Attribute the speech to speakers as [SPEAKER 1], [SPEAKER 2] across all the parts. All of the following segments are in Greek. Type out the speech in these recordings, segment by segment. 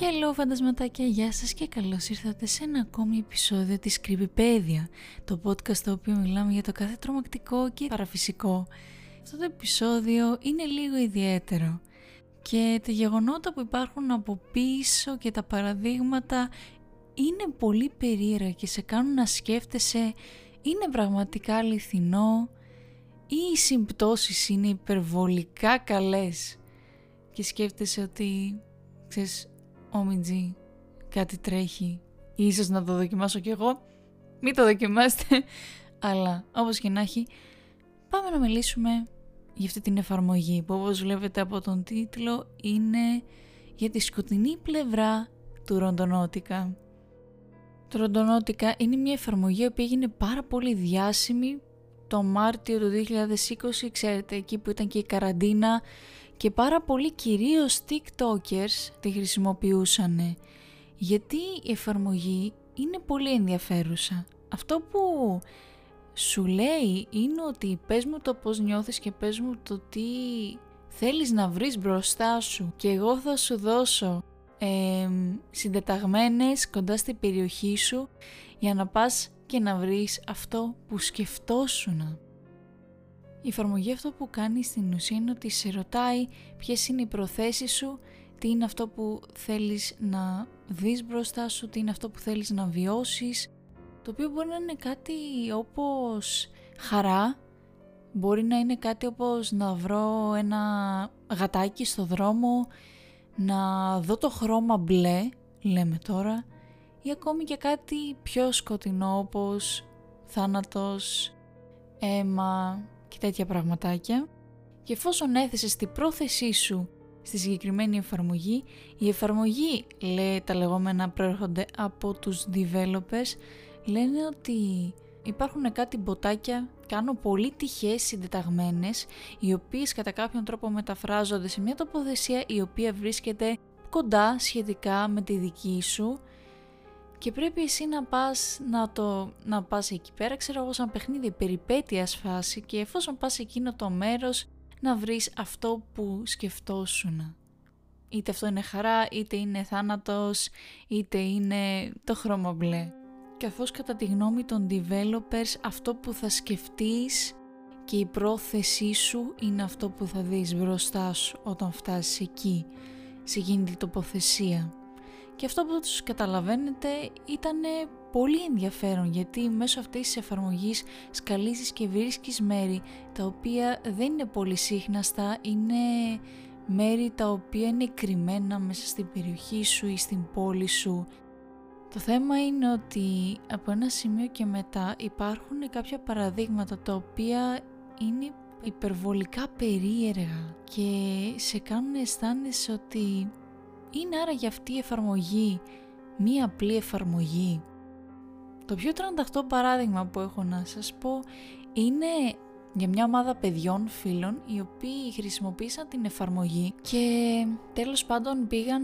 [SPEAKER 1] Hello φαντασματάκια, γεια σας και καλώς ήρθατε σε ένα ακόμη επεισόδιο της Creepypedia Το podcast το οποίο μιλάμε για το κάθε τρομακτικό και παραφυσικό. Αυτό το επεισόδιο είναι λίγο ιδιαίτερο Και τα γεγονότα που υπάρχουν από πίσω και τα παραδείγματα είναι πολύ περίεργα και σε κάνουν να σκέφτεσαι είναι πραγματικά αληθινό ή οι συμπτώσεις είναι υπερβολικά καλές και σκέφτεσαι ότι ξέρεις Όμιτζι, κάτι τρέχει. Ίσως να το δοκιμάσω κι εγώ. Μην το δοκιμάστε. Αλλά όπως και να έχει, πάμε να μιλήσουμε για αυτή την εφαρμογή που όπως βλέπετε από τον τίτλο είναι για τη σκοτεινή πλευρά του Ροντονότικα. Το Ροντονότικα είναι μια εφαρμογή που έγινε πάρα πολύ διάσημη το Μάρτιο του 2020, ξέρετε, εκεί που ήταν και η καραντίνα και πάρα πολλοί κυρίως TikTokers τη χρησιμοποιούσαν γιατί η εφαρμογή είναι πολύ ενδιαφέρουσα. Αυτό που σου λέει είναι ότι πες μου το πώς νιώθεις και πες μου το τι θέλεις να βρεις μπροστά σου και εγώ θα σου δώσω ε, συντεταγμένες κοντά στην περιοχή σου για να πας και να βρεις αυτό που σκεφτόσουνα. Η εφαρμογή αυτό που κάνεις στην ουσία είναι ότι σε ρωτάει ποιες είναι οι προθέσεις σου, τι είναι αυτό που θέλεις να δεις μπροστά σου, τι είναι αυτό που θέλεις να βιώσεις, το οποίο μπορεί να είναι κάτι όπως χαρά, μπορεί να είναι κάτι όπως να βρω ένα γατάκι στο δρόμο, να δω το χρώμα μπλε, λέμε τώρα, ή ακόμη και κάτι πιο σκοτεινό όπως θάνατος, αίμα, και τέτοια πραγματάκια. Και εφόσον έθεσες την πρόθεσή σου στη συγκεκριμένη εφαρμογή, η εφαρμογή, λέει τα λεγόμενα προέρχονται από τους developers, λένε ότι υπάρχουν κάτι μποτάκια κάνω πολύ τυχές συντεταγμένες οι οποίες κατά κάποιον τρόπο μεταφράζονται σε μια τοποθεσία η οποία βρίσκεται κοντά σχετικά με τη δική σου και πρέπει εσύ να πας, να, το, να πας εκεί πέρα, ξέρω εγώ σαν παιχνίδι περιπέτειας φάση και εφόσον πας εκείνο το μέρος να βρεις αυτό που σκεφτόσουν. Είτε αυτό είναι χαρά, είτε είναι θάνατος, είτε είναι το χρώμα μπλε. Καθώς κατά τη γνώμη των developers αυτό που θα σκεφτείς και η πρόθεσή σου είναι αυτό που θα δεις μπροστά σου όταν φτάσεις εκεί, σε εκείνη την τοποθεσία. Και αυτό που τους καταλαβαίνετε ήταν πολύ ενδιαφέρον γιατί μέσω αυτής της εφαρμογής σκαλίζεις και βρίσκεις μέρη τα οποία δεν είναι πολύ σύχναστα, είναι μέρη τα οποία είναι κρυμμένα μέσα στην περιοχή σου ή στην πόλη σου. Το θέμα είναι ότι από ένα σημείο και μετά υπάρχουν κάποια παραδείγματα τα οποία είναι υπερβολικά περίεργα και σε κάνουν αισθάνεσαι ότι είναι άρα για αυτή η εφαρμογή μία απλή εφαρμογή. Το πιο 38 παράδειγμα που έχω να σας πω είναι για μια ομάδα παιδιών, φίλων, οι οποίοι χρησιμοποίησαν την εφαρμογή και τέλος πάντων πήγαν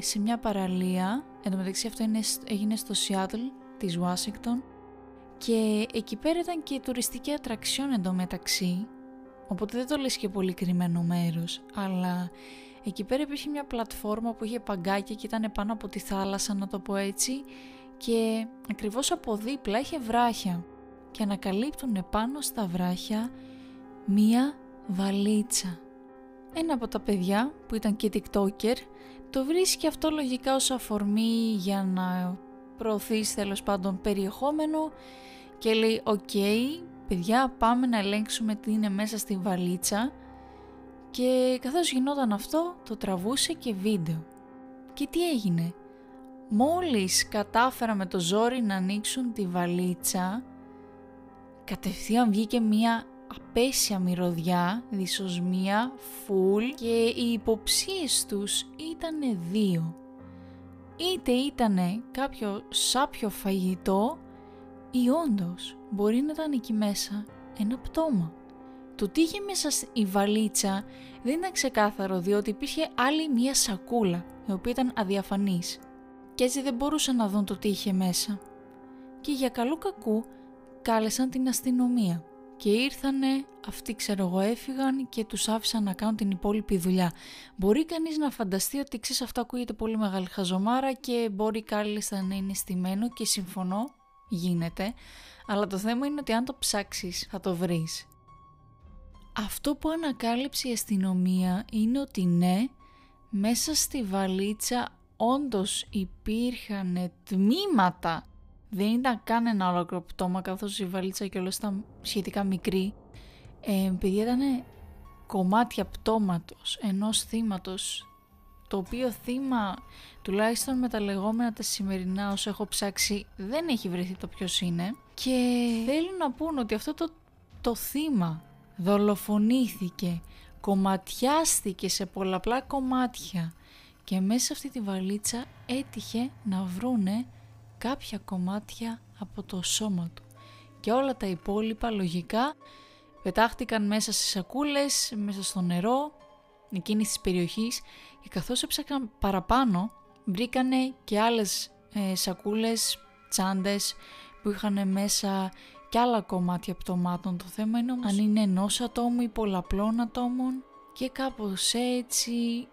[SPEAKER 1] σε μια παραλία, εν τω μεταξύ αυτό είναι, έγινε στο Seattle της Washington και εκεί πέρα ήταν και τουριστική ατραξιόν εν τω μεταξύ, οπότε δεν το λες και πολύ κρυμμένο μέρος, αλλά Εκεί πέρα υπήρχε μια πλατφόρμα που είχε παγκάκια και ήταν πάνω από τη θάλασσα να το πω έτσι και ακριβώς από δίπλα είχε βράχια και ανακαλύπτουν πάνω στα βράχια μία βαλίτσα. Ένα από τα παιδιά που ήταν και tiktoker το βρίσκει αυτό λογικά ως αφορμή για να προωθήσει τέλος πάντων περιεχόμενο και λέει «OK, παιδιά πάμε να ελέγξουμε τι είναι μέσα στη βαλίτσα» και καθώς γινόταν αυτό το τραβούσε και βίντεο. Και τι έγινε; Μόλις κατάφερα με το ζόρι να ανοίξουν τη βαλίτσα κατευθείαν βγήκε μία απαίσια μυρωδιά, δυσοσμία, φουλ και οι υποψίες τους ήταν δύο. Είτε ήταν κάποιο σάπιο φαγητό ή όντως μπορεί να ήταν εκεί μέσα ένα πτώμα. Το τι είχε μέσα η βαλίτσα δεν ήταν ξεκάθαρο διότι υπήρχε άλλη μία σακούλα η οποία ήταν αδιαφανής και έτσι δεν μπορούσαν να δουν το τι είχε μέσα. Και για καλό κακού κάλεσαν την αστυνομία και ήρθανε, αυτοί ξέρω εγώ έφυγαν και τους άφησαν να κάνουν την υπόλοιπη δουλειά. Μπορεί κανείς να φανταστεί ότι ξέρεις αυτό ακούγεται πολύ μεγάλη χαζομάρα και μπορεί κάλλιστα να είναι στημένο και συμφωνώ, γίνεται, αλλά το θέμα είναι ότι αν το ψάξεις θα το βρεις. Αυτό που ανακάλυψε η αστυνομία είναι ότι ναι, μέσα στη βαλίτσα όντως υπήρχαν τμήματα δεν ήταν καν ένα ολόκληρο πτώμα καθώς η βαλίτσα και όλα ήταν σχετικά μικρή. Ε, παιδιά ήταν κομμάτια πτώματος ενός θύματος το οποίο θύμα τουλάχιστον με τα λεγόμενα τα σημερινά όσο έχω ψάξει δεν έχει βρεθεί το ποιος είναι και θέλουν να πούν ότι αυτό το, το θύμα δολοφονήθηκε, κομματιάστηκε σε πολλαπλά κομμάτια και μέσα σε αυτή τη βαλίτσα έτυχε να βρούνε κάποια κομμάτια από το σώμα του. Και όλα τα υπόλοιπα λογικά πετάχτηκαν μέσα στις σακούλες, μέσα στο νερό εκείνης της περιοχής και καθώς έψαξαν παραπάνω βρήκανε και άλλες ε, σακούλες, τσάντες που είχαν μέσα και άλλα κομμάτια πτωμάτων. Το θέμα είναι όμως αν είναι ενός ατόμου ή πολλαπλών ατόμων και κάπως έτσι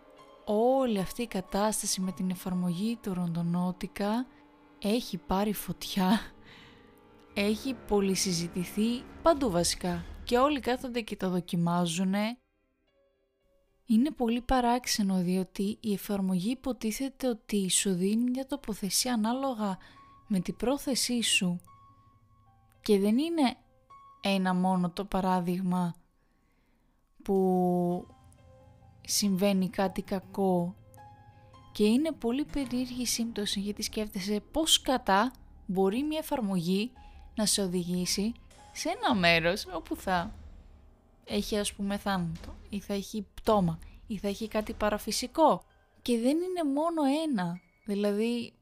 [SPEAKER 1] όλη αυτή η κατάσταση με την εφαρμογή του ροντονότικα έχει πάρει φωτιά, έχει πολυσυζητηθεί παντού βασικά και όλοι κάθονται και το δοκιμάζουν. Είναι πολύ παράξενο διότι η εφαρμογή υποτίθεται ότι σου δίνει μια τοποθεσία ανάλογα με την πρόθεσή σου και δεν είναι ένα μόνο το παράδειγμα που συμβαίνει κάτι κακό. Και είναι πολύ περίεργη η σύμπτωση γιατί σκέφτεσαι πώς κατά μπορεί μια εφαρμογή να σε οδηγήσει σε ένα μέρος όπου θα έχει ας πούμε θάνατο ή θα έχει πτώμα ή θα έχει κάτι παραφυσικό. Και δεν είναι μόνο ένα. Δηλαδή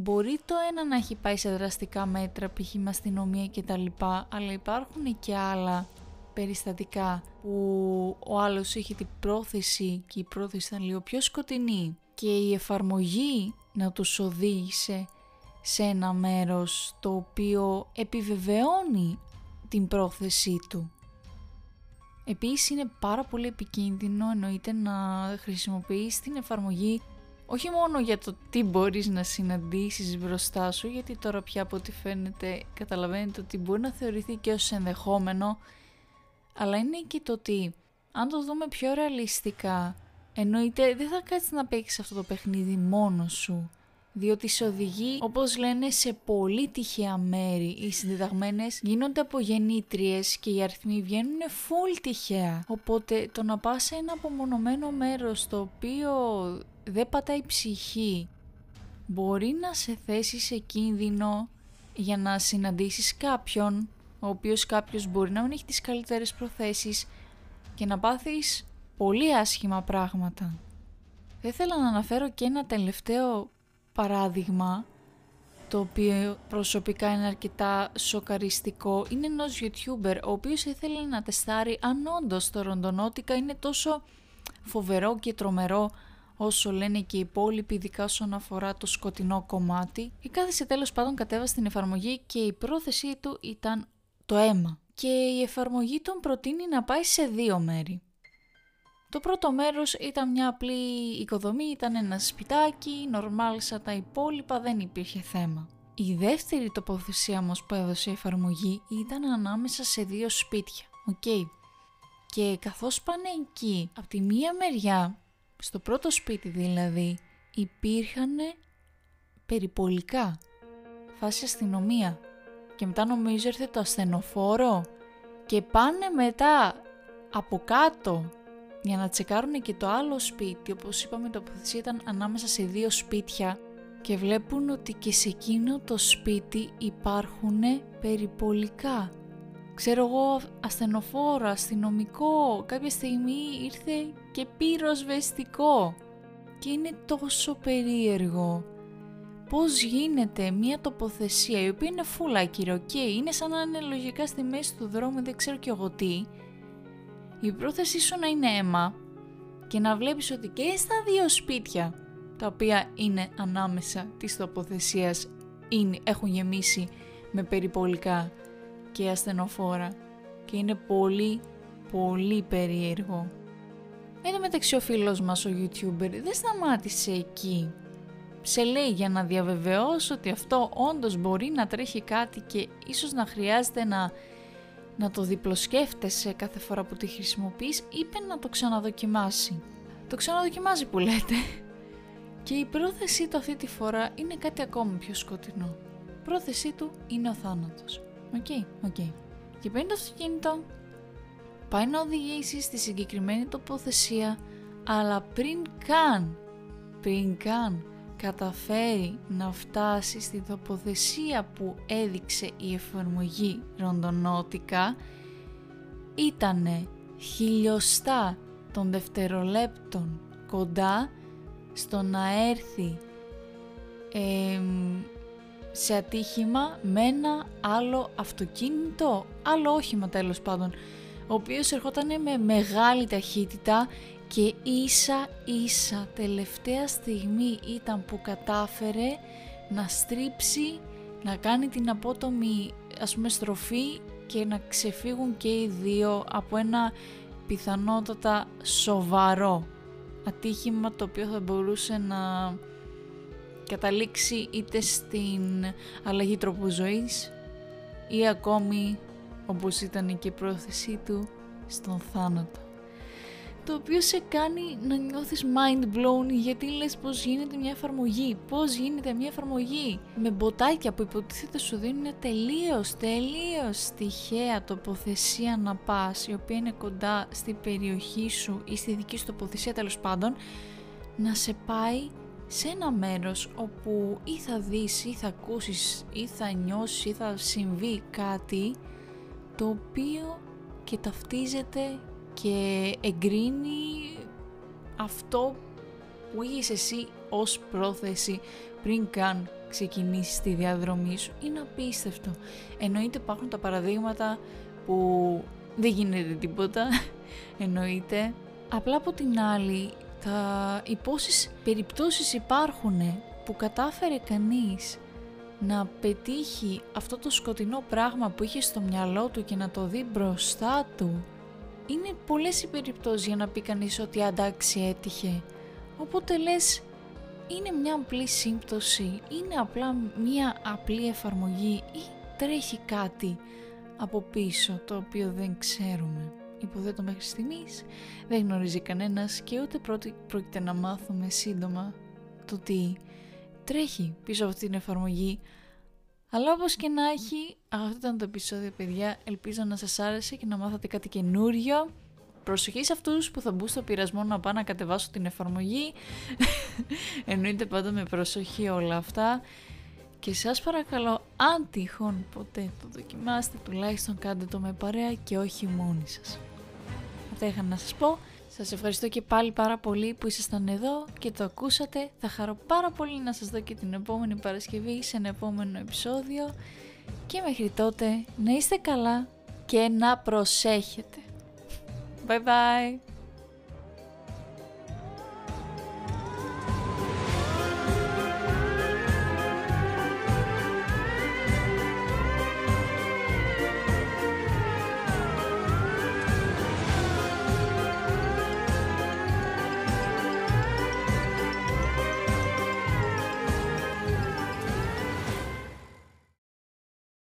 [SPEAKER 1] μπορεί το ένα να έχει πάει σε δραστικά μέτρα π.χ. με αστυνομία και τα λοιπά αλλά υπάρχουν και άλλα περιστατικά που ο άλλος είχε την πρόθεση και η πρόθεση ήταν λίγο πιο σκοτεινή και η εφαρμογή να τους οδήγησε σε ένα μέρος το οποίο επιβεβαιώνει την πρόθεσή του. Επίσης είναι πάρα πολύ επικίνδυνο εννοείται να χρησιμοποιείς την εφαρμογή όχι μόνο για το τι μπορείς να συναντήσεις μπροστά σου γιατί τώρα πια από ό,τι φαίνεται καταλαβαίνετε ότι μπορεί να θεωρηθεί και ως ενδεχόμενο αλλά είναι και το ότι αν το δούμε πιο ρεαλιστικά Εννοείται δεν θα κάτσεις να παίξεις αυτό το παιχνίδι μόνος σου διότι σε οδηγεί, όπως λένε, σε πολύ τυχαία μέρη. Οι συνδεδαγμένες γίνονται από γεννήτριες και οι αριθμοί βγαίνουν full τυχαία. Οπότε το να πας σε ένα απομονωμένο μέρος το οποίο δεν πατάει ψυχή μπορεί να σε θέσει σε κίνδυνο για να συναντήσεις κάποιον ο οποίος κάποιος μπορεί να μην έχει τις καλύτερες προθέσεις και να πάθεις πολύ άσχημα πράγματα. Θα ήθελα να αναφέρω και ένα τελευταίο παράδειγμα το οποίο προσωπικά είναι αρκετά σοκαριστικό είναι ενός YouTuber ο οποίος ήθελε να τεστάρει αν όντως το ροντονότικα είναι τόσο φοβερό και τρομερό όσο λένε και οι υπόλοιποι ειδικά όσον αφορά το σκοτεινό κομμάτι και κάθεσε τέλος πάντων κατέβασε την εφαρμογή και η πρόθεσή του ήταν το αίμα και η εφαρμογή τον προτείνει να πάει σε δύο μέρη. Το πρώτο μέρος ήταν μια απλή οικοδομή, ήταν ένα σπιτάκι, νορμάλ σαν τα υπόλοιπα, δεν υπήρχε θέμα. Η δεύτερη τοποθεσία όμως που έδωσε η εφαρμογή ήταν ανάμεσα σε δύο σπίτια. Οκ. Και καθώς πάνε εκεί, από τη μία μεριά, στο πρώτο σπίτι δηλαδή, υπήρχαν περιπολικά, φάση αστυνομία. Και μετά νομίζω ήρθε το ασθενοφόρο και πάνε μετά από κάτω για να τσεκάρουν και το άλλο σπίτι, όπως είπαμε η τοποθεσία ήταν ανάμεσα σε δύο σπίτια και βλέπουν ότι και σε εκείνο το σπίτι υπάρχουν περιπολικά. Ξέρω εγώ ασθενοφόρο, αστυνομικό, κάποια στιγμή ήρθε και πυροσβεστικό και είναι τόσο περίεργο. Πώς γίνεται μια τοποθεσία η οποία είναι φούλα και είναι σαν να είναι λογικά στη μέση του δρόμου, δεν ξέρω κι εγώ τι, η πρόθεσή σου να είναι αίμα και να βλέπεις ότι και στα δύο σπίτια τα οποία είναι ανάμεσα της τοποθεσίας είναι, έχουν γεμίσει με περιπολικά και ασθενοφόρα και είναι πολύ πολύ περίεργο. Εν τω μεταξύ ο φίλος μας ο YouTuber δεν σταμάτησε εκεί. Σε λέει για να διαβεβαιώσω ότι αυτό όντως μπορεί να τρέχει κάτι και ίσως να χρειάζεται να, να το διπλοσκέφτεσαι κάθε φορά που τη χρησιμοποιείς, είπε να το ξαναδοκιμάσει. Το ξαναδοκιμάζει που λέτε. Και η πρόθεσή του αυτή τη φορά είναι κάτι ακόμη πιο σκοτεινό. Η πρόθεσή του είναι ο θάνατος. OK, okay, OK. Okay. Και παίρνει το αυτοκίνητο, πάει να οδηγήσει στη συγκεκριμένη τοποθεσία, αλλά πριν καν, πριν καν καταφέρει να φτάσει στη τοποθεσία που έδειξε η εφαρμογή Randonautica, ήτανε χιλιοστά των δευτερολέπτων κοντά στο να έρθει σε ατύχημα με ένα άλλο αυτοκίνητο, άλλο όχημα τέλος πάντων, ο οποίος ερχόταν με μεγάλη ταχύτητα και ίσα ίσα τελευταία στιγμή ήταν που κατάφερε να στρίψει, να κάνει την απότομη ας πούμε στροφή και να ξεφύγουν και οι δύο από ένα πιθανότατα σοβαρό ατύχημα το οποίο θα μπορούσε να καταλήξει είτε στην αλλαγή τρόπου ζωής ή ακόμη όπως ήταν και η πρόθεσή του στον θάνατο. Το οποίο σε κάνει να νιώθεις mind blown γιατί λες πως γίνεται μια εφαρμογή, πως γίνεται μια εφαρμογή. Με μποτάκια που υποτίθεται σου δίνουν τελείως, τελείως τυχαία τοποθεσία να πας η οποία είναι κοντά στη περιοχή σου ή στη δική σου τοποθεσία τέλος πάντων να σε πάει σε ένα μέρος όπου ή θα δεις ή θα ακούσεις ή θα νιώσεις ή θα συμβεί κάτι το οποίο και ταυτίζεται και εγκρίνει αυτό που είχες εσύ ως πρόθεση πριν καν ξεκινήσεις τη διαδρομή σου είναι απίστευτο. Εννοείται υπάρχουν τα παραδείγματα που δεν γίνεται τίποτα, εννοείται. Απλά από την άλλη, τα υπόσεις περιπτώσεις υπάρχουν που κατάφερε κανείς να πετύχει αυτό το σκοτεινό πράγμα που είχε στο μυαλό του και να το δει μπροστά του είναι πολλές οι περιπτώσεις για να πει κανείς ότι αντάξει έτυχε. Οπότε λες, είναι μια απλή σύμπτωση, είναι απλά μια απλή εφαρμογή ή τρέχει κάτι από πίσω το οποίο δεν ξέρουμε. Υποθέτω μέχρι στιγμής δεν γνωρίζει κανένας και ούτε πρώτη πρόκειται να μάθουμε σύντομα το τι τρέχει πίσω από την εφαρμογή αλλά όπως και να έχει, αυτό ήταν το επεισόδιο παιδιά, ελπίζω να σας άρεσε και να μάθατε κάτι καινούριο. Προσοχή σε αυτούς που θα μπουν στο πειρασμό να πάνε να κατεβάσω την εφαρμογή. Εννοείται πάντα με προσοχή όλα αυτά. Και σας παρακαλώ, αν τυχόν ποτέ το δοκιμάστε, τουλάχιστον κάντε το με παρέα και όχι μόνοι σας. Αυτά είχα να σας πω. Σας ευχαριστώ και πάλι πάρα πολύ που ήσασταν εδώ και το ακούσατε. Θα χαρώ πάρα πολύ να σας δω και την επόμενη Παρασκευή σε ένα επόμενο επεισόδιο. Και μέχρι τότε να είστε καλά και να προσέχετε. Bye bye!